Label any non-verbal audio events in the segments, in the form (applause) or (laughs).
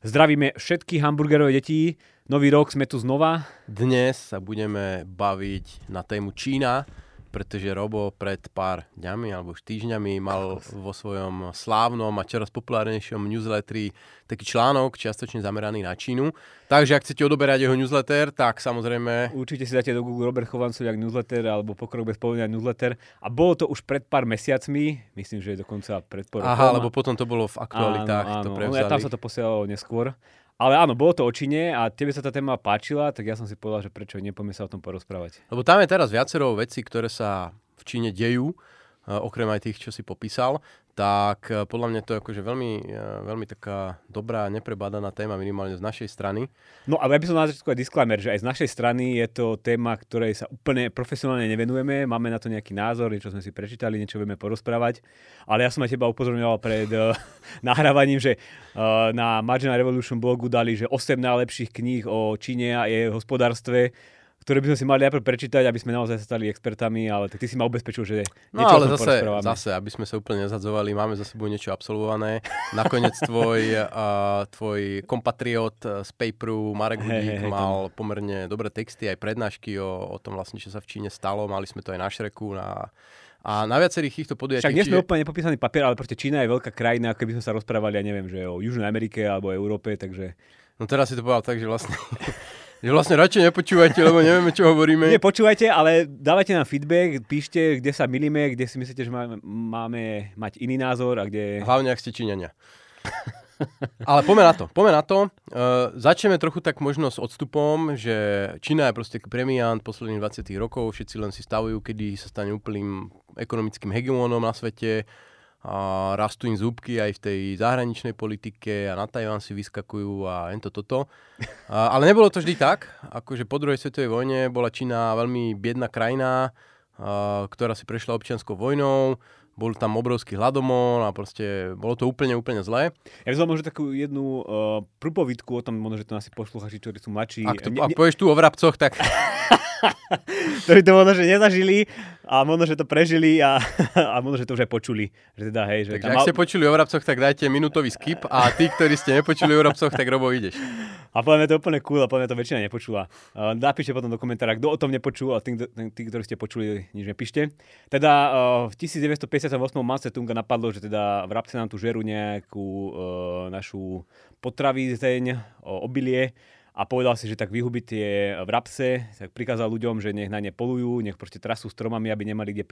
Zdravíme všetkých hamburgerové detí. Nový rok sme tu znova. Dnes sa budeme baviť na tému Čína, pretože Robo pred pár dňami alebo už týždňami mal vo svojom slávnom a čoraz populárnejšom newsletteri taký článok čiastočne zameraný na Čínu. Takže ak chcete odoberať jeho newsletter, tak samozrejme... Určite si dáte do Google Robert Chovancoviak newsletter alebo Pokrok bez povedania newsletter. A bolo to už pred pár mesiacmi, myslím, že je dokonca pred pár Aha, lebo potom to bolo v aktualitách. Áno, áno. To No, ja tam sa to posielalo neskôr. Ale áno, bolo to o Číne a tebe sa tá téma páčila, tak ja som si povedal, že prečo nepoďme sa o tom porozprávať. Lebo tam je teraz viacero vecí, ktoré sa v Číne dejú, okrem aj tých, čo si popísal, tak eh, podľa mňa to je akože veľmi, eh, veľmi taká dobrá, neprebádaná téma minimálne z našej strany. No ale ja by som na začiatku aj disclaimer, že aj z našej strany je to téma, ktorej sa úplne profesionálne nevenujeme, máme na to nejaký názor, niečo sme si prečítali, niečo vieme porozprávať, ale ja som aj teba upozorňoval pred (laughs) nahrávaním, že na Marginal Revolution blogu dali, že 8 najlepších kníh o Číne a jej hospodárstve, ktoré by sme si mali najprv prečítať, aby sme naozaj stali expertami, ale tak ty si ma ubezpečil, že No ale zase, zase, aby sme sa úplne nezadzovali, máme za sebou niečo absolvované. Nakoniec tvoj, (laughs) uh, tvoj kompatriot z Paperu, Marek Hudík, hej, hej, mal pomerne dobré texty, aj prednášky o, o tom vlastne, čo sa v Číne stalo. Mali sme to aj na Šreku, na, a na viacerých týchto podujatiach. Však nie sme úplne nepopísaný papier, ale proste Čína je veľká krajina, keby sme sa rozprávali, ja neviem, že o Južnej Amerike alebo Európe, takže... No teraz si to povedal tak, že vlastne, (laughs) že vlastne radšej nepočúvajte, lebo nevieme, čo hovoríme. Nie, počúvajte, ale dávajte nám feedback, píšte, kde sa milíme, kde si myslíte, že máme, máme mať iný názor a kde... Hlavne, ak ste Číňania. Ale poďme na to, poďme na to. Uh, začneme trochu tak možno s odstupom, že Čína je proste premiant posledných 20 rokov, všetci len si stavujú, kedy sa stane úplným ekonomickým hegemónom na svete a rastú im zúbky aj v tej zahraničnej politike a na Tajván si vyskakujú a ento toto. A, ale nebolo to vždy tak, akože po druhej svetovej vojne bola Čína veľmi biedná krajina, a, ktorá si prešla občianskou vojnou, bol tam obrovský hladomor a proste bolo to úplne, úplne zlé. Ja by som možno takú jednu uh, prúpovidku o tom, možno, že to asi posluchači, ktorí sú mladší, Ak, to, ne, ak povieš tu o vrabcoch, tak (laughs) ktorí to možno, že nezažili a možno, že to prežili a, (laughs) a možno, že to už aj počuli. Že teda, hej, že Takže tam ak ste počuli o vrabcoch, tak dajte minútový skip a tí, ktorí ste nepočuli o vrabcoch, tak Robo ideš. A podľa mňa to je úplne cool a podľa mňa to väčšina nepočula. Uh, napíšte potom do komentára, kto o tom nepočul a tí, tí, ktorí ste počuli, nič nepíšte. Teda uh, v 1958 Mao Tse-tunga napadlo, že teda vrabce nám tu žerú nejakú uh, našu potravízeň, uh, obilie a povedal si, že tak vyhubiť tie vrabce, tak prikázal ľuďom, že nech na ne polujú, nech proste trasú stromami, aby nemali kde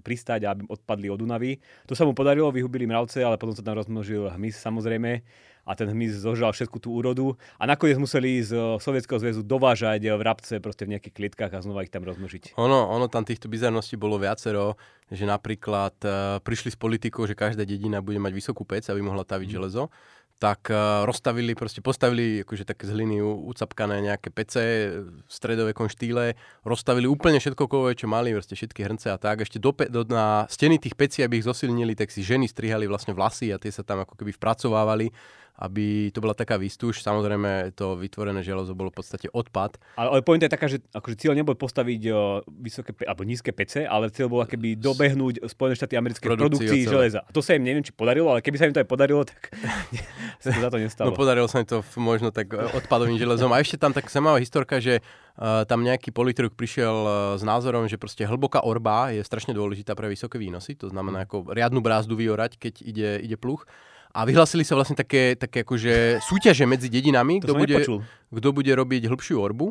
pristať a aby odpadli od Dunavy. To sa mu podarilo, vyhubili mravce, ale potom sa tam rozmnožil hmyz samozrejme a ten hmyz zožral všetku tú úrodu a nakoniec museli z eh, Sovietskeho zväzu dovážať vrabce proste v nejakých klietkách a znova ich tam rozmnožiť. Ono, ono tam týchto bizarností bolo viacero, že napríklad uh, prišli s politikou, že každá dedina bude mať vysokú pec, aby mohla taviť Mhm. železo tak uh, rozstavili, proste postavili akože také z hliny ucapkané nejaké pece v stredovekom štýle, rozstavili úplne všetko kové, čo mali, proste všetky hrnce a tak. Ešte do, do, na steny tých pecí, aby ich zosilnili, tak si ženy strihali vlastne vlasy a tie sa tam ako keby vpracovávali, aby to bola taká výstuž. Samozrejme, to vytvorené železo bolo v podstate odpad. Ale, ale pointa je taká, že akože cieľ nebol postaviť o, vysoké pe- alebo nízke pece, ale cieľ bol keby dobehnúť Spojené štáty americké produkcii celé. železa. A to sa im neviem, či podarilo, ale keby sa im to aj podarilo, tak (laughs) (laughs) sa to za to nestalo. No podarilo sa mi to možno tak e, odpadovým železom. A ešte tam tak zaujímavá historka, že uh, tam nejaký politruk prišiel uh, s názorom, že proste hlboká orba je strašne dôležitá pre vysoké výnosy. To znamená ako riadnu brázdu vyorať, keď ide, ide pluch. A vyhlasili sa vlastne také, také akože súťaže medzi dedinami, to kto bude, kto bude robiť hĺbšiu orbu.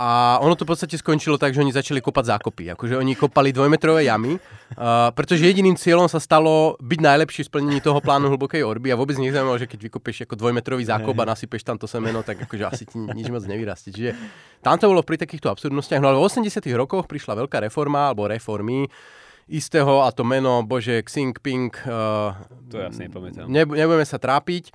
A ono to v podstate skončilo tak, že oni začali kopať zákopy. Akože oni kopali dvojmetrové jamy, uh, pretože jediným cieľom sa stalo byť najlepší v splnení toho plánu hlbokej orby a vôbec nezaujímalo, že keď vykopeš ako dvojmetrový zákop a nasypeš tam to semeno, tak akože asi ti nič moc nevyrastie. Čiže tam to bolo pri takýchto absurdnostiach. No ale v 80 rokoch prišla veľká reforma alebo reformy istého a to meno, bože, Xing Ping. Uh, To ja si nepamätám. Ne, nebudeme sa trápiť,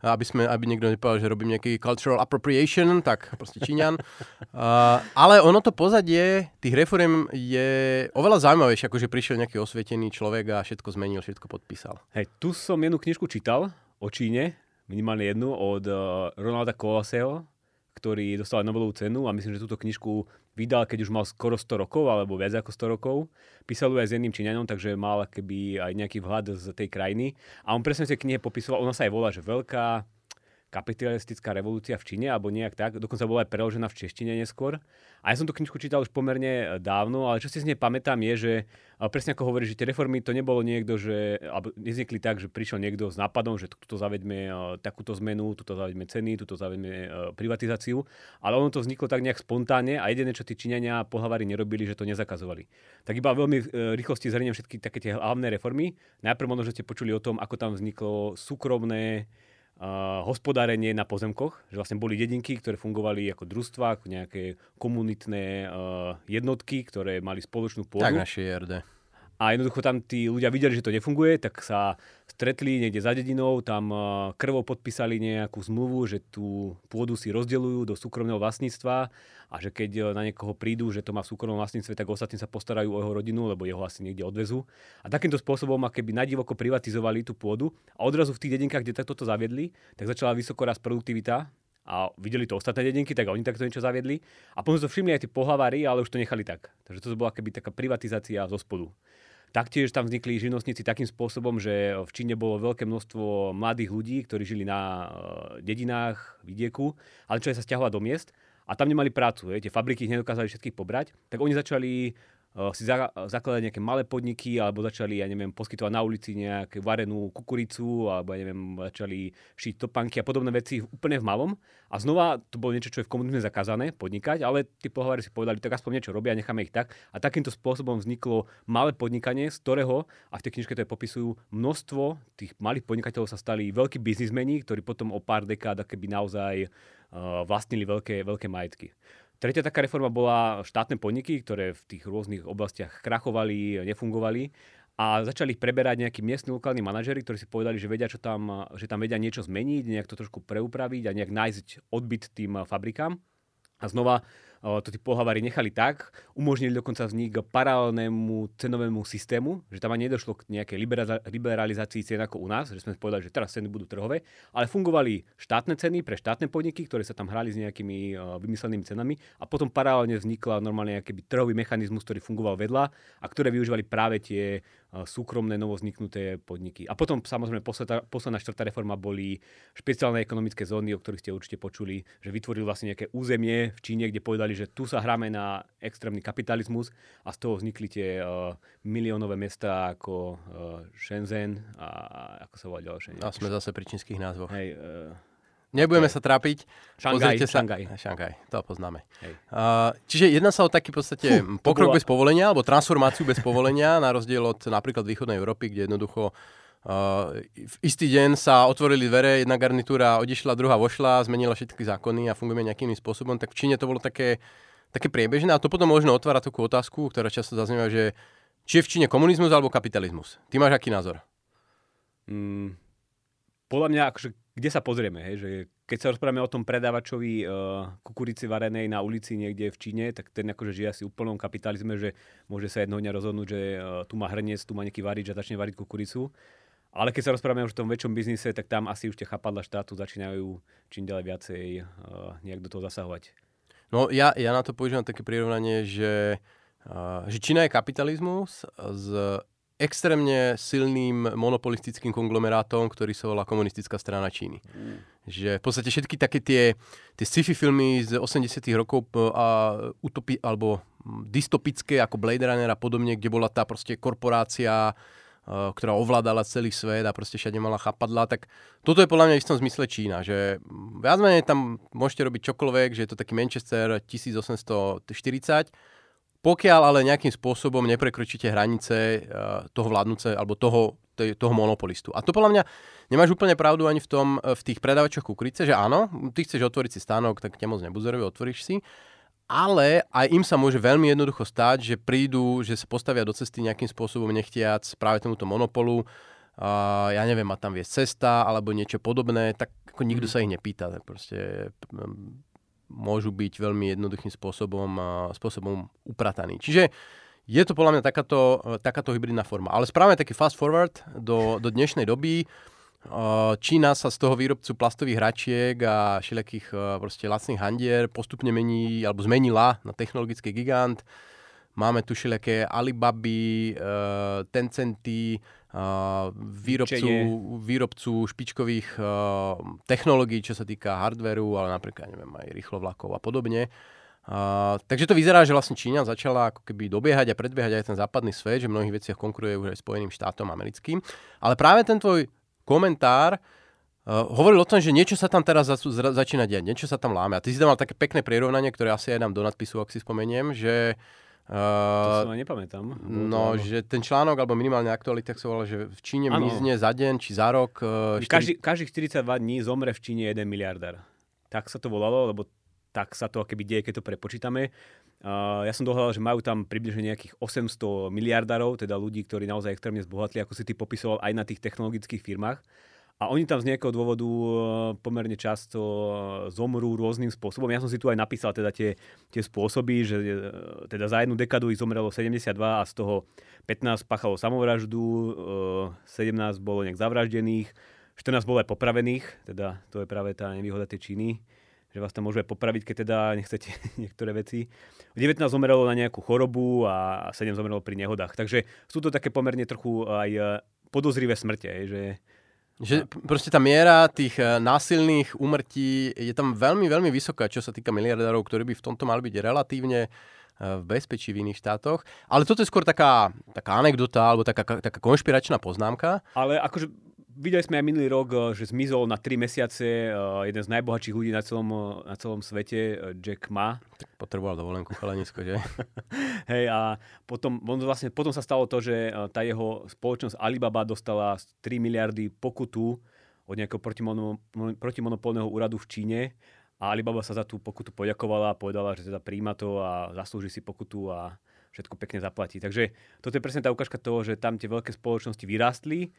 aby, sme, aby niekto nepovedal, že robím nejaký cultural appropriation, tak proste Číňan. uh, (laughs) ale ono to pozadie tých reform je oveľa zaujímavejšie, ako že prišiel nejaký osvietený človek a všetko zmenil, všetko podpísal. Hej, tu som jednu knižku čítal o Číne, minimálne jednu, od uh, Ronalda Kolaseho, ktorý dostal Nobelovú cenu a myslím, že túto knižku vydal, keď už mal skoro 100 rokov, alebo viac ako 100 rokov. Písal ju aj s jedným Číňanom, takže mal keby aj nejaký vhľad z tej krajiny. A on presne v tej knihe popisoval, ona sa aj volá, že veľká kapitalistická revolúcia v Číne, alebo nejak tak. Dokonca bola aj preložená v češtine neskôr. A ja som tú knižku čítal už pomerne e, dávno, ale čo si z nej pamätám je, že e, presne ako hovorí, že tie reformy to nebolo niekto, že alebo neznikli tak, že prišiel niekto s nápadom, že tuto zavedme e, takúto zmenu, tuto zavedme ceny, tuto zavedme privatizáciu, ale ono to vzniklo tak nejak spontánne a jediné, čo tí Číňania pohlavári nerobili, že to nezakazovali. Tak iba veľmi rýchlosti zhrniem všetky také tie hlavné reformy. Najprv možno, že ste počuli o tom, ako tam vzniklo súkromné uh, hospodárenie na pozemkoch, že vlastne boli dedinky, ktoré fungovali ako družstva, ako nejaké komunitné uh, jednotky, ktoré mali spoločnú pôdu. Tak naše JRD. A jednoducho tam tí ľudia videli, že to nefunguje, tak sa stretli niekde za dedinou, tam krvou podpísali nejakú zmluvu, že tú pôdu si rozdeľujú do súkromného vlastníctva a že keď na niekoho prídu, že to má v súkromnom vlastníctve, tak ostatní sa postarajú o jeho rodinu, lebo jeho asi niekde odvezú. A takýmto spôsobom, keby nadivoko privatizovali tú pôdu a odrazu v tých dedinkách, kde toto zaviedli, tak začala vysoko rast produktivita a videli to ostatné dedinky, tak oni takto niečo zaviedli. A potom to všimli aj tí pohlavári, ale už to nechali tak. Takže to bola keby taká privatizácia zo spodu. Taktiež tam vznikli živnostníci takým spôsobom, že v Číne bolo veľké množstvo mladých ľudí, ktorí žili na eh, dedinách, vidieku, ale čo sa stiahovať do miest a tam nemali prácu. Je, tie fabriky ich nedokázali všetkých pobrať, tak oni začali si za, zakladať nejaké malé podniky alebo začali, ja neviem, poskytovať na ulici nejakú varenú kukuricu alebo, ja neviem, začali šiť topanky a podobné veci úplne v malom. A znova to bolo niečo, čo je v komunizme zakázané podnikať, ale tí pohovári si povedali, tak aspoň niečo robia, necháme ich tak. A takýmto spôsobom vzniklo malé podnikanie, z ktorého, a v tej knižke to je popisujú, množstvo tých malých podnikateľov sa stali veľkí biznismeni, ktorí potom o pár dekád keby naozaj uh, vlastnili veľké, veľké majetky. Tretia taká reforma bola štátne podniky, ktoré v tých rôznych oblastiach krachovali, nefungovali a začali preberať nejakí miestni lokálni manažery, ktorí si povedali, že vedia, čo tam, že tam vedia niečo zmeniť, nejak to trošku preupraviť a nejak nájsť odbyt tým fabrikám. A znova to tí pohlavári nechali tak, umožnili dokonca vznik paralelnému cenovému systému, že tam ani nedošlo k nejakej liberalizácii cien ako u nás, že sme povedali, že teraz ceny budú trhové, ale fungovali štátne ceny pre štátne podniky, ktoré sa tam hrali s nejakými vymyslenými cenami a potom paralelne vznikla normálne nejaký trhový mechanizmus, ktorý fungoval vedľa a ktoré využívali práve tie súkromné novozniknuté podniky. A potom samozrejme posledná, posledná štvrtá reforma boli špeciálne ekonomické zóny, o ktorých ste určite počuli, že vytvorili vlastne nejaké územie v Číne, kde povedali, že tu sa hráme na extrémny kapitalizmus a z toho vznikli tie uh, miliónové mesta ako uh, Shenzhen a, ako sa volá ďalšie. A sme zase pri čínskych názvoch. Hej, uh, Nebudeme sa trápiť. Šangaj, sa... Šangaj. Šangaj, to poznáme. Uh, čiže jedná sa o taký v podstate Fú, pokrok bola... bez povolenia, alebo transformáciu bez povolenia, na rozdiel od napríklad východnej Európy, kde jednoducho uh, v istý deň sa otvorili dvere, jedna garnitúra odišla, druhá vošla, zmenila všetky zákony a fungujeme nejakým spôsobom. Tak v Číne to bolo také, také priebežné a to potom možno otvára takú otázku, ktorá často zaznieva, že či je v Číne komunizmus alebo kapitalizmus. Ty máš aký názor? Mm, podľa mňa, akože, kde sa pozrieme, hej, že keď sa rozprávame o tom predávačovi uh, kukurici varenej na ulici niekde v Číne, tak ten akože žije asi úplnom kapitalizme, že môže sa jednoho dňa rozhodnúť, že uh, tu má hrniec, tu má nejaký varič a začne variť kukuricu. Ale keď sa rozprávame už o tom väčšom biznise, tak tam asi už tie chapadla štátu začínajú čím ďalej viacej uh, nejak do toho zasahovať. No ja, ja na to používam také prirovnanie, že, uh, že Čína je kapitalizmus s extrémne silným monopolistickým konglomerátom, ktorý sa volá komunistická strana Číny. Mm. Že v podstate všetky také tie, tie sci-fi filmy z 80 rokov a utopi, alebo dystopické ako Blade Runner a podobne, kde bola tá proste korporácia, ktorá ovládala celý svet a proste všade mala chapadla, tak toto je podľa mňa v istom zmysle Čína, že viac menej tam môžete robiť čokoľvek, že je to taký Manchester 1840, pokiaľ ale nejakým spôsobom neprekročíte hranice uh, toho vládnuce alebo toho, toho monopolistu. A to podľa mňa nemáš úplne pravdu ani v, tom, eh, v tých predávačoch kukrice, že áno, ty chceš otvoriť si stánok, tak ťa moc nebuzerujú, otvoríš si. Ale aj im sa môže veľmi jednoducho stať, že prídu, že sa postavia do cesty nejakým spôsobom nechtiac práve tomuto monopolu. Uh, ja neviem, má tam viesť cesta alebo niečo podobné, tak ako nikto mm. sa ich nepýta. Proste môžu byť veľmi jednoduchým spôsobom, spôsobom uprataní. Čiže je to podľa mňa takáto, takáto hybridná forma. Ale správame taký fast forward do, do dnešnej doby. Čína sa z toho výrobcu plastových hračiek a všelijakých proste lacných handier postupne mení, alebo zmenila na technologický gigant. Máme tu všelijaké Alibaby, Tencenty, výrobcu, výrobcu špičkových technológií, čo sa týka hardveru, ale napríklad neviem, aj rýchlovlakov a podobne. Uh, takže to vyzerá, že vlastne Čína začala ako keby dobiehať a predbiehať aj ten západný svet, že v mnohých veciach konkuruje už aj Spojeným štátom americkým. Ale práve ten tvoj komentár uh, hovoril o tom, že niečo sa tam teraz za, za, začína diať, niečo sa tam láme. A ty si tam mal také pekné prirovnanie, ktoré asi aj dám do nadpisu, ak si spomeniem, že Uh, to sa nepamätám. No, to, že ten článok, alebo minimálne aktualitách sa volá, že v Číne ano. mizne za deň či za rok... Uh, Každý, každých 42 dní zomre v Číne 1 miliardár. Tak sa to volalo, lebo tak sa to keby deje, keď to prepočítame. Ja som dohľadal, že majú tam približne nejakých 800 miliardárov, teda ľudí, ktorí naozaj extrémne zbohatli, ako si ty popisoval, aj na tých technologických firmách. A oni tam z nejakého dôvodu e, pomerne často e, zomrú rôznym spôsobom. Ja som si tu aj napísal teda tie, tie spôsoby, že e, teda za jednu dekadu ich zomrelo 72 a z toho 15 pachalo samovraždu, 17 bolo nejak zavraždených, 14 bolo aj popravených, teda to je práve tá nevýhoda tej Číny že vás tam môžu aj popraviť, keď teda nechcete (laughs) niektoré veci. 19 zomrelo na nejakú chorobu a 7 zomrelo pri nehodách. Takže sú to také pomerne trochu aj podozrivé smrte, že že proste tá miera tých eh, násilných úmrtí je tam veľmi, veľmi vysoká, čo sa týka miliardárov, ktorí by v tomto mali byť relatívne eh, v bezpečí v iných štátoch. Ale toto je skôr taká, taká anekdota alebo taká, taká konšpiračná poznámka. Ale akože videli sme aj minulý rok, eh, že zmizol na 3 mesiace eh, jeden z najbohatších ľudí na celom, eh, na celom svete, Jack Ma. Tak potreboval dovolenku chalanisko, že? (laughs) Hej, a potom, on vlastne, potom sa stalo to, že tá jeho spoločnosť Alibaba dostala 3 miliardy pokutu od nejakého protimonopolného úradu v Číne a Alibaba sa za tú pokutu poďakovala a povedala, že teda príjma to a zaslúži si pokutu a všetko pekne zaplatí. Takže toto je presne tá ukážka toho, že tam tie veľké spoločnosti vyrástli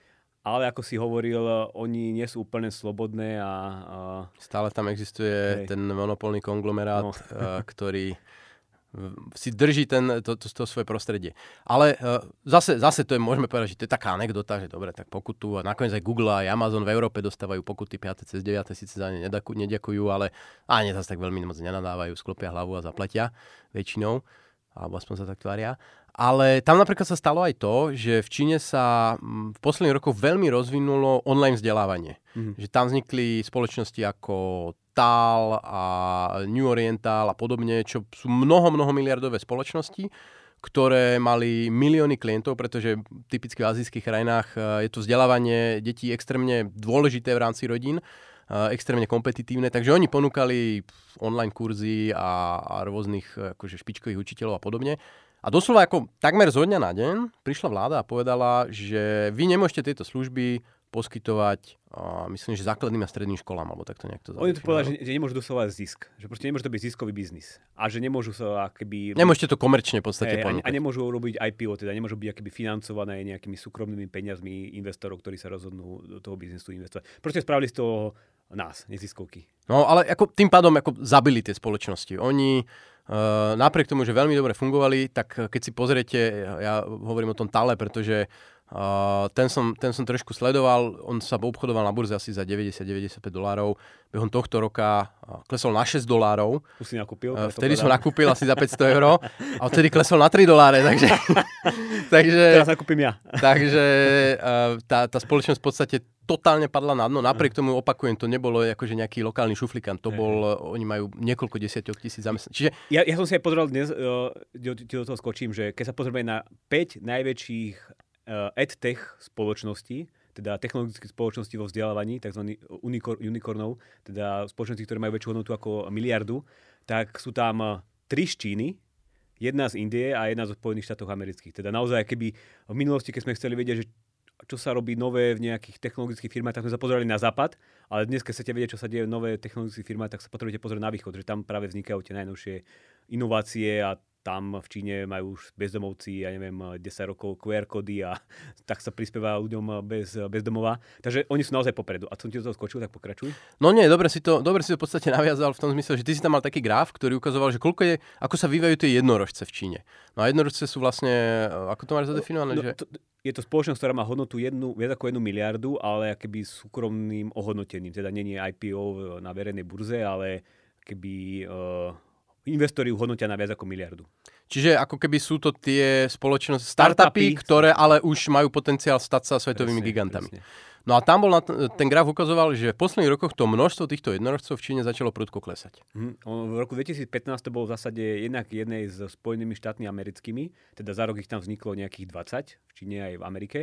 ale ako si hovoril, oni nie sú úplne slobodné a... a... Stále tam existuje hej. ten monopolný konglomerát, no. ktorý si drží ten, to, to, to svoje prostredie. Ale uh, zase, zase to je, môžeme povedať, že to je taká anekdota, že dobre, tak pokutu a nakoniec aj Google a Amazon v Európe dostávajú pokuty 5. cez 9. síce za ne neďakujú, ale ani zase tak veľmi moc nenadávajú, sklopia hlavu a zaplatia väčšinou, alebo aspoň sa tak tvária. Ale tam napríklad sa stalo aj to, že v Číne sa mm, v posledných rokoch veľmi rozvinulo online vzdelávanie. Mm-hmm. Že tam vznikli spoločnosti ako TAL a New Oriental a podobne, čo sú mnoho, mnoho miliardové spoločnosti, ktoré mali milióny klientov, pretože typicky v azijských krajinách e, je to vzdelávanie detí extrémne dôležité v rámci rodín, e, extrémne kompetitívne, takže oni ponúkali online kurzy a, a rôznych e, akože špičkových učiteľov a podobne. A doslova ako takmer zo dňa na deň prišla vláda a povedala, že vy nemôžete tieto služby poskytovať, uh, myslím, že základným a stredným školám, alebo takto nejak to Oni to povedali, že, že nemôžu dosávať zisk. Že proste nemôže to byť ziskový biznis. A že nemôžu sa akoby... Nemôžete to komerčne v podstate ponúkať. A, nemôžu robiť IPO, teda nemôžu byť akoby financované nejakými súkromnými peniazmi investorov, ktorí sa rozhodnú do toho biznisu investovať. Proste spravili z toho nás, neziskovky. No, ale ako tým pádom ako zabili tie spoločnosti. Oni napriek tomu, že veľmi dobre fungovali, tak keď si pozriete, ja hovorím o tom Tale, pretože Uh, ten, som, ten som trošku sledoval, on sa obchodoval na burze asi za 90-95 dolárov. Behom tohto roka uh, klesol na 6 dolárov. Už si nakúpil? Uh, vtedy som nakúpil asi za 500 eur a vtedy klesol na 3 doláre, takže... (laughs) takže Teraz nakúpim ja. (laughs) takže uh, tá, tá spoločnosť v podstate totálne padla na dno. Napriek tomu opakujem, to nebolo akože nejaký lokálny šuflikant. To bol, oni majú niekoľko desiatok tisíc zamestnaní. Čiže... Ja, ja som si aj pozrel dnes, uh, do, do toho skočím, že keď sa pozrieme na 5 najväčších uh, edtech spoločnosti, teda technologické spoločnosti vo vzdelávaní, tzv. Unicor- unicornov, teda spoločnosti, ktoré majú väčšiu hodnotu ako miliardu, tak sú tam eh, tri z Číny, jedna z Indie a jedna zo Spojených štátov amerických. Teda naozaj, keby v minulosti, keď sme chceli vedieť, že čo sa robí nové v nejakých technologických firmách, tak sme sa pozerali na západ, ale dnes, keď chcete vedieť, čo sa deje v nové technologických firmách, tak sa potrebujete pozrieť na východ, že tam práve vznikajú tie najnovšie inovácie a tam v Číne majú už bezdomovci, ja neviem, 10 rokov QR kódy a (laughs) tak sa prispieva ľuďom bez, bez domova. Takže oni sú naozaj popredu. A som ti do toho skočil, tak pokračuj. No nie, dobre si, to, dobre si to v podstate naviazal v tom zmysle, že ty si tam mal taký graf, ktorý ukazoval, že koľko je, ako sa vyvajú tie jednorožce v Číne. No a jednorožce sú vlastne, ako to máš zadefinované? No, že... to, je to spoločnosť, ktorá má hodnotu jednu, viac ako jednu miliardu, ale keby súkromným ohodnotením. Teda nie je IPO na verejnej burze, ale keby uh, investori ju hodnotia na viac ako miliardu. Čiže ako keby sú to tie spoločnosti, startupy, startupy ktoré ale už majú potenciál stať sa svetovými presne, gigantami. Presne. No a tam bol na t- ten graf ukazoval, že v posledných rokoch to množstvo týchto jednorožcov v Číne začalo prudko klesať. Mm, v roku 2015 to bolo v zásade jednak jednej s Spojenými štátmi americkými, teda za rok ich tam vzniklo nejakých 20, v Číne aj v Amerike.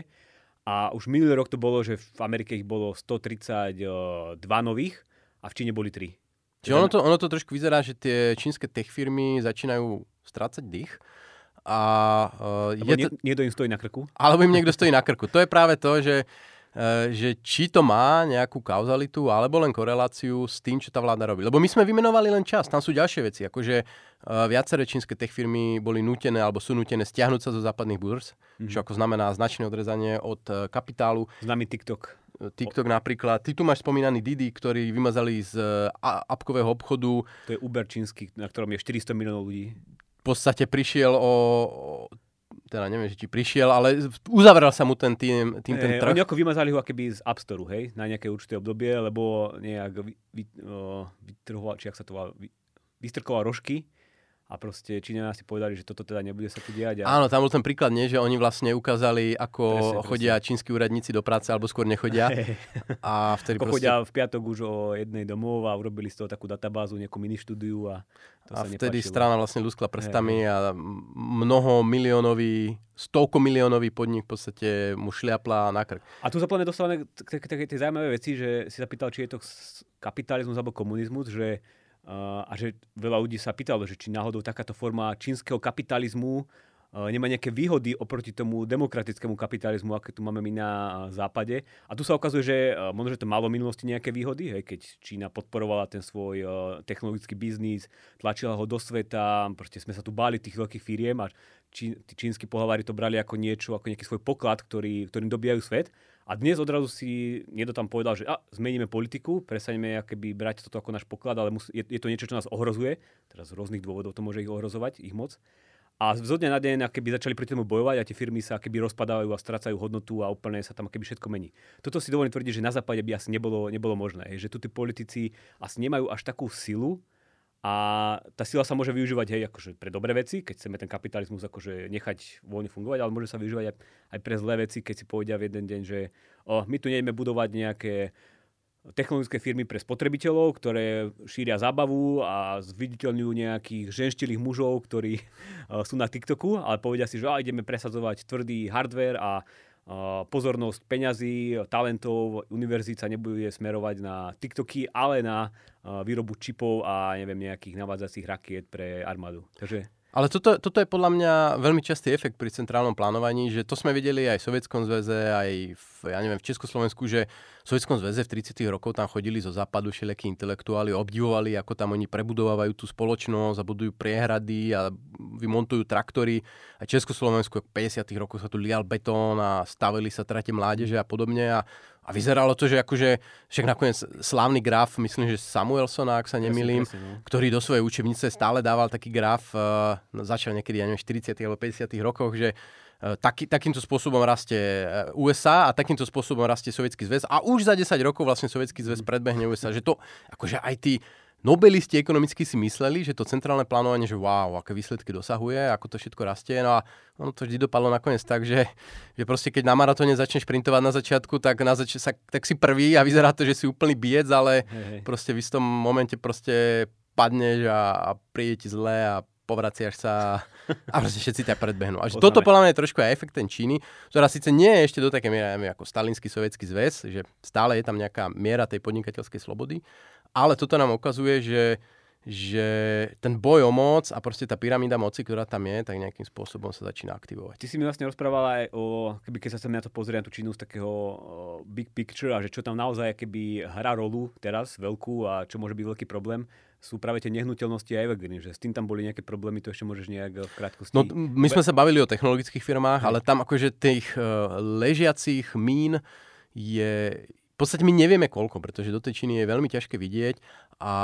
A už minulý rok to bolo, že v Amerike ich bolo 132 nových a v Číne boli 3. Čiže ono to, ono to trošku vyzerá, že tie čínske tech firmy začínajú strácať dých. A, uh, je to... niekto im stojí na krku? Alebo im niekto stojí na krku. To je práve to, že, uh, že či to má nejakú kauzalitu alebo len koreláciu s tým, čo tá vláda robí. Lebo my sme vymenovali len čas, tam sú ďalšie veci, akože viaceré čínske tech firmy boli nutené alebo sú nutené stiahnuť sa zo západných burz, mm-hmm. čo ako znamená značné odrezanie od kapitálu. Známy TikTok. TikTok napríklad. Ty tu máš spomínaný Didi, ktorý vymazali z apkového obchodu. To je Uber čínsky, na ktorom je 400 miliónov ľudí. V podstate prišiel o, teda neviem, že či prišiel, ale uzavrel sa mu ten tým, tým ten trh. Oni ako vymazali ho akéby z App Store, hej, na nejaké určité obdobie, lebo nejak vy, vy, vytrhoval, či ak sa to volá, vy, vystrkoval rožky a proste Číňania si povedali, že toto teda nebude sa tu diať. A... Áno, tam bol ten príklad, nie, že oni vlastne ukázali, ako presne, chodia presne. čínsky úradníci do práce, alebo skôr nechodia. (laughs) a vtedy ako proste... chodia v piatok už o jednej domov a urobili z toho takú databázu, nejakú mini štúdiu a to a sa vtedy nepáčilo. strana vlastne luskla prstami hey. a mnoho miliónový, stovko miliónový podnik v podstate mu šliapla na krk. A tu sa plne dostávame k tej zaujímavé veci, že si sa pýtal, či je to kapitalizmus alebo komunizmus, že a že veľa ľudí sa pýtalo, že či náhodou takáto forma čínskeho kapitalizmu nemá nejaké výhody oproti tomu demokratickému kapitalizmu, aké tu máme my na západe. A tu sa ukazuje, že možno, že to malo v minulosti nejaké výhody, hej, keď Čína podporovala ten svoj technologický biznis, tlačila ho do sveta, proste sme sa tu báli tých veľkých firiem a čí, tí čínsky pohlavári to brali ako niečo, ako nejaký svoj poklad, ktorý, ktorým dobijajú svet. A dnes odrazu si niekto tam povedal, že a, zmeníme politiku, prestaneme akéby brať toto ako náš poklad, ale mus, je, je to niečo, čo nás ohrozuje. Teraz z rôznych dôvodov to môže ich ohrozovať, ich moc. A zo dňa na deň keby začali proti tomu bojovať a tie firmy sa keby rozpadávajú a strácajú hodnotu a úplne sa tam keby všetko mení. Toto si dovolím tvrdiť, že na západe by asi nebolo, nebolo možné. Že tu tí politici asi nemajú až takú silu, a tá sila sa môže využívať hej, akože pre dobré veci, keď chceme ten kapitalizmus akože nechať voľne fungovať, ale môže sa využívať aj, aj pre zlé veci, keď si povedia v jeden deň, že o, my tu nejdeme budovať nejaké technologické firmy pre spotrebiteľov, ktoré šíria zábavu a zviditeľňujú nejakých ženštilých mužov, ktorí uh, (laughs) sú na TikToku, ale povedia si, že a, ideme presadzovať tvrdý hardware a pozornosť peňazí, talentov, univerzít sa nebude smerovať na TikToky, ale na výrobu čipov a neviem, nejakých navádzacích rakiet pre armádu. Takže ale toto, toto je podľa mňa veľmi častý efekt pri centrálnom plánovaní, že to sme videli aj v Sovietskom zväze, aj v, ja neviem, v Československu, že v Sovietskom zväze v 30. rokoch tam chodili zo západu všelijakí intelektuáli, obdivovali, ako tam oni prebudovávajú tú spoločnosť a budujú priehrady a vymontujú traktory. A Československu v 50. rokoch sa tu lial betón a stavili sa trate mládeže a podobne. A a vyzeralo to, že akože, však nakoniec slávny graf, myslím, že Samuelsona, ak sa nemýlim, no. ktorý do svojej učebnice stále dával taký graf, uh, začal niekedy, ja neviem, 40. alebo 50. rokoch, že uh, taký, takýmto spôsobom rastie eh, USA a takýmto spôsobom rastie Sovietský zväz a už za 10 rokov vlastne Sovietský zväz predbehne USA, že to, akože aj tí Nobelisti ekonomicky si mysleli, že to centrálne plánovanie, že wow, aké výsledky dosahuje, ako to všetko rastie, no a ono to vždy dopadlo nakoniec tak, že, že proste keď na maratóne začneš šprintovať na začiatku, tak, na zač- sa, tak si prvý a vyzerá to, že si úplný biec, ale hey. proste v istom momente proste padneš a, a príde ti zle a povraciaš sa a proste všetci ťa predbehnú. A toto podľa mňa je trošku aj efekt ten Číny, ktorá síce nie je ešte do také miery ako Stalinský sovietský zväz, že stále je tam nejaká miera tej podnikateľskej slobody, ale toto nám ukazuje, že, že ten boj o moc a proste tá pyramída moci, ktorá tam je, tak nejakým spôsobom sa začína aktivovať. Ty si mi vlastne rozprával aj o, keby keď sa sem na to pozrieť, tú Čínu z takého big picture a že čo tam naozaj keby hrá rolu teraz veľkú a čo môže byť veľký problém. Sú práve tie nehnuteľnosti a evergreen, že s tým tam boli nejaké problémy, to ešte môžeš nejak v krátkosti... No, my sme sa bavili o technologických firmách, ale tam akože tých uh, ležiacich mín je... V podstate my nevieme koľko, pretože do tej Číny je veľmi ťažké vidieť a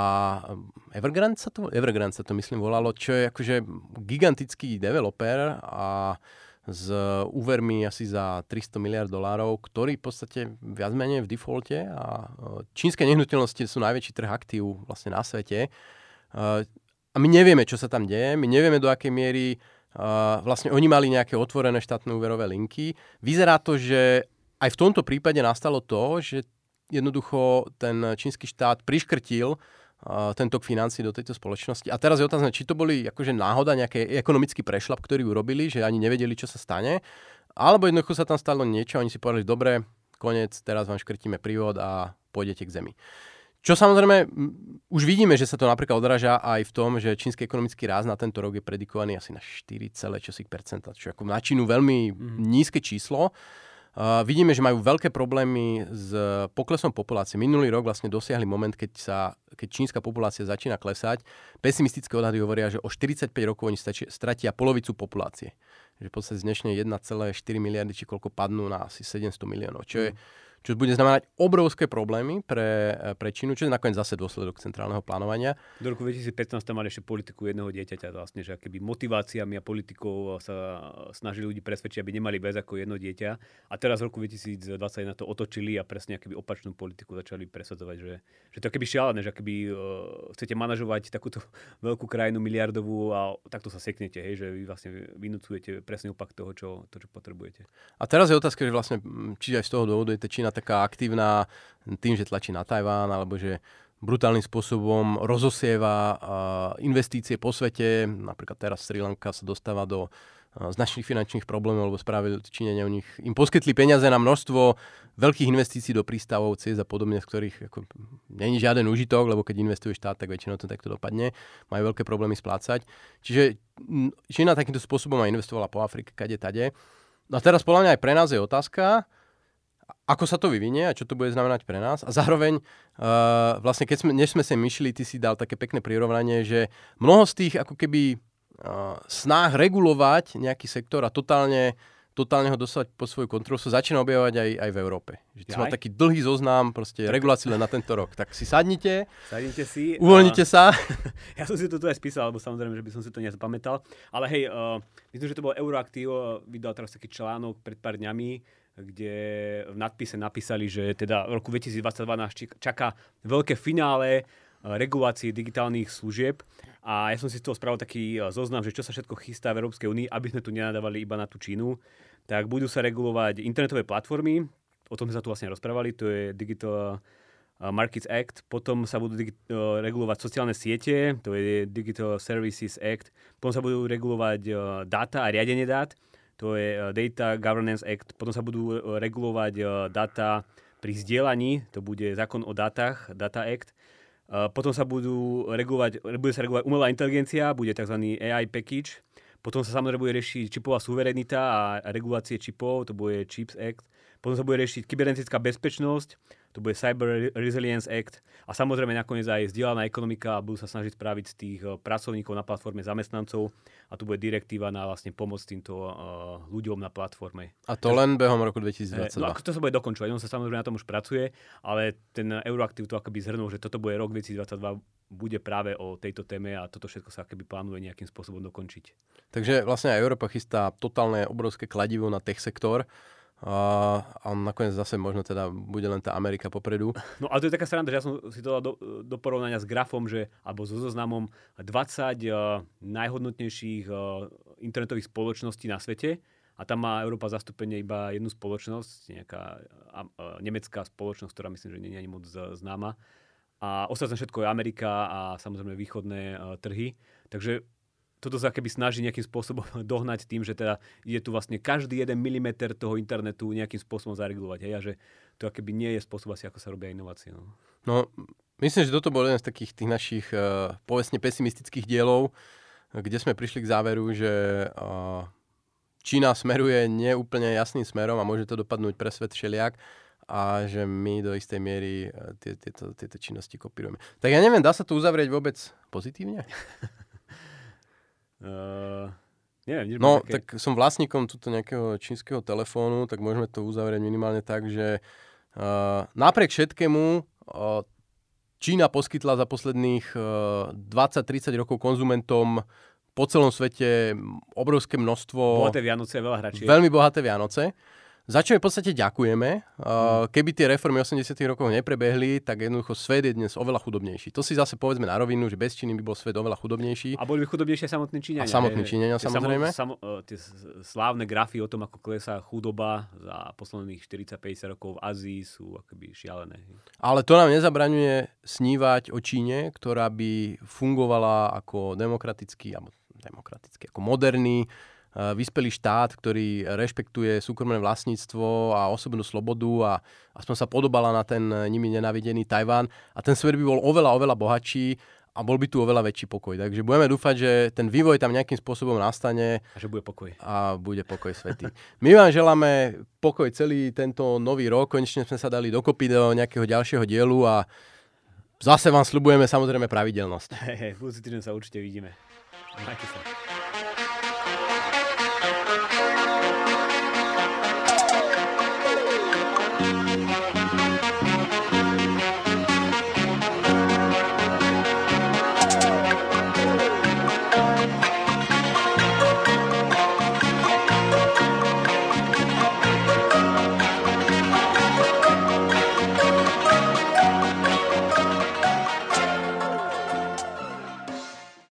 Evergrande sa to, Evergrande sa to myslím volalo, čo je akože gigantický developer a s úvermi asi za 300 miliard dolárov, ktorý v podstate viac menej v defaulte a e, čínske nehnuteľnosti sú najväčší trh aktív vlastne na svete. E, a my nevieme, čo sa tam deje, my nevieme, do akej miery e, vlastne oni mali nejaké otvorené štátne úverové linky. Vyzerá to, že aj v tomto prípade nastalo to, že jednoducho ten čínsky štát priškrtil ten tok financí do tejto spoločnosti. A teraz je otázne, či to boli akože náhoda, nejaký ekonomický prešlap, ktorý urobili, že ani nevedeli, čo sa stane, alebo jednoducho sa tam stalo niečo oni si povedali, dobre, koniec, teraz vám škrtíme prívod a pôjdete k zemi. Čo samozrejme, už vidíme, že sa to napríklad odráža aj v tom, že čínsky ekonomický ráz na tento rok je predikovaný asi na 4, čo čo ako na Čínu veľmi mm. nízke číslo. Uh, vidíme, že majú veľké problémy s poklesom populácie. Minulý rok vlastne dosiahli moment, keď, sa, keď čínska populácia začína klesať. Pesimistické odhady hovoria, že o 45 rokov oni stačia, stratia polovicu populácie. Že v podstate z dnešnej 1,4 miliardy či koľko padnú na asi 700 miliónov, čo je mm čo bude znamenať obrovské problémy pre, pre Čínu, čo je nakoniec zase dôsledok centrálneho plánovania. Do roku 2015 tam mali ešte politiku jedného dieťaťa, vlastne, že keby motiváciami a politikou sa snažili ľudí presvedčiť, aby nemali viac ako jedno dieťa. A teraz v roku 2020 na to otočili a presne keby opačnú politiku začali presadzovať, že, že to keby šialené, že keby uh, chcete manažovať takúto (laughs) veľkú krajinu miliardovú a takto sa seknete, hej, že vy vlastne vynúcujete presný opak toho, čo, to, čo potrebujete. A teraz je otázka, že vlastne, či aj z toho dôvodu je Čína taká aktívna tým, že tlačí na Tajván, alebo že brutálnym spôsobom rozosieva investície po svete. Napríklad teraz Sri Lanka sa dostáva do značných finančných problémov, lebo spravili Číňania u nich, im poskytli peniaze na množstvo veľkých investícií do prístavov, ciest a podobne, z ktorých ako, není žiaden užitok, lebo keď investuje štát, tak väčšinou to takto dopadne. Majú veľké problémy splácať. Čiže Čína takýmto spôsobom aj investovala po Afrike, kade, tade. No a teraz podľa mňa aj pre nás je otázka, ako sa to vyvinie a čo to bude znamenať pre nás. A zároveň, uh, vlastne keď sme, než sme sa myšli, ty si dal také pekné prirovnanie, že mnoho z tých ako keby uh, snách regulovať nejaký sektor a totálne, totálne ho dostať pod svoju kontrolu sa začína objavovať aj, aj v Európe. Že ty mal taký dlhý zoznam proste regulácií len na tento rok. Tak si sadnite, sadnite si, uvoľnite uh, sa. (laughs) ja som si to tu aj spísal, lebo samozrejme, že by som si to nezapamätal. Ale hej, uh, myslím, že to bol Euroaktiv, vydal teraz taký článok pred pár dňami, kde v nadpise napísali, že teda v roku 2022 nás čaká veľké finále eh, regulácií digitálnych služieb. A ja som si z toho spravil taký eh, zoznam, že čo sa všetko chystá v Európskej únii, aby sme tu nenadávali iba na tú Čínu. Tak budú sa regulovať internetové platformy, o tom sme sa tu vlastne rozprávali, to je Digital eh, Markets Act, potom sa budú digi- regulovať sociálne siete, to je Digital Services Act, potom sa budú regulovať dáta a riadenie dát, to je eh, Data Governance Act, potom sa budú eh, regulovať eh, data pri zdieľaní, to bude zákon o dátach, Data Act, potom sa budú regulovať, bude sa regulovať umelá inteligencia, bude tzv. AI package, potom sa samozrejme bude riešiť čipová suverenita a regulácie čipov, to bude Chips Act, potom sa bude riešiť kybernetická bezpečnosť, to bude Cyber Resilience Act a samozrejme nakoniec aj zdieľaná ekonomika a budú sa snažiť spraviť z tých eh, pracovníkov na platforme zamestnancov a tu bude direktíva na vlastne pomoc týmto uh, ľuďom na platforme. A to len behom roku 2022. No, to sa bude dokončovať, on sa samozrejme na tom už pracuje, ale ten Euroaktiv to akoby zhrnul, že toto bude rok 2022 bude práve o tejto téme a toto všetko sa akoby plánuje nejakým spôsobom dokončiť. Takže vlastne aj Európa chystá totálne obrovské kladivo na tech sektor a, a nakoniec zase možno teda bude len tá Amerika popredu. No ale to je taká sranda, že ja som si to dal do, do porovnania s grafom, že, alebo so zoznamom 20 uh, najhodnotnejších uh, internetových spoločností na svete a tam má Európa zastúpenie iba jednu spoločnosť, nejaká uh, uh, nemecká spoločnosť, ktorá myslím, že nie je ani moc uh, známa. A ostatné všetko je Amerika a samozrejme východné uh, trhy. Takže toto sa keby snaží nejakým spôsobom (laughs) dohnať tým, že teda je tu vlastne každý jeden milimeter toho internetu nejakým spôsobom zaregulovať. Hej? A že to keby nie je spôsob asi, ako sa robia inovácie. No. no, myslím, že toto bol jeden z takých tých našich uh, povestne pesimistických dielov, kde sme prišli k záveru, že uh, Čína smeruje neúplne jasným smerom a môže to dopadnúť pre svet všeliak a že my do istej miery e, tie, tieto, tieto činnosti kopírujeme. Tak ja neviem, dá sa to uzavrieť vôbec pozitívne? (laughs) uh, neviem, no, také... tak som vlastníkom tuto nejakého čínskeho telefónu, tak môžeme to uzavrieť minimálne tak, že uh, napriek všetkému uh, Čína poskytla za posledných uh, 20-30 rokov konzumentom po celom svete obrovské množstvo... Bohaté Vianoce, veľa hračiek. Veľmi bohaté Vianoce za čo v podstate ďakujeme. Uh, keby tie reformy 80 rokov neprebehli, tak jednoducho svet je dnes oveľa chudobnejší. To si zase povedzme na rovinu, že bez Číny by bol svet oveľa chudobnejší. A boli by chudobnejšie samotní Číňania. A samotní Číňania, samozrejme. Samo, samo, tie slávne grafy o tom, ako klesá chudoba za posledných 40-50 rokov v Ázii sú akoby šialené. Ale to nám nezabraňuje snívať o Číne, ktorá by fungovala ako demokratický, alebo demokratický, ako moderný, vyspelý štát, ktorý rešpektuje súkromné vlastníctvo a osobnú slobodu a aspoň sa podobala na ten nimi nenavidený Tajván a ten svet by bol oveľa, oveľa bohatší a bol by tu oveľa väčší pokoj. Takže budeme dúfať, že ten vývoj tam nejakým spôsobom nastane. A že bude pokoj. A bude pokoj svetý. My vám želáme pokoj celý tento nový rok. Konečne sme sa dali dokopy do nejakého ďalšieho dielu a zase vám slubujeme samozrejme pravidelnosť. Hej, hej, budúci týždeň sa určite vidíme. Majte sa.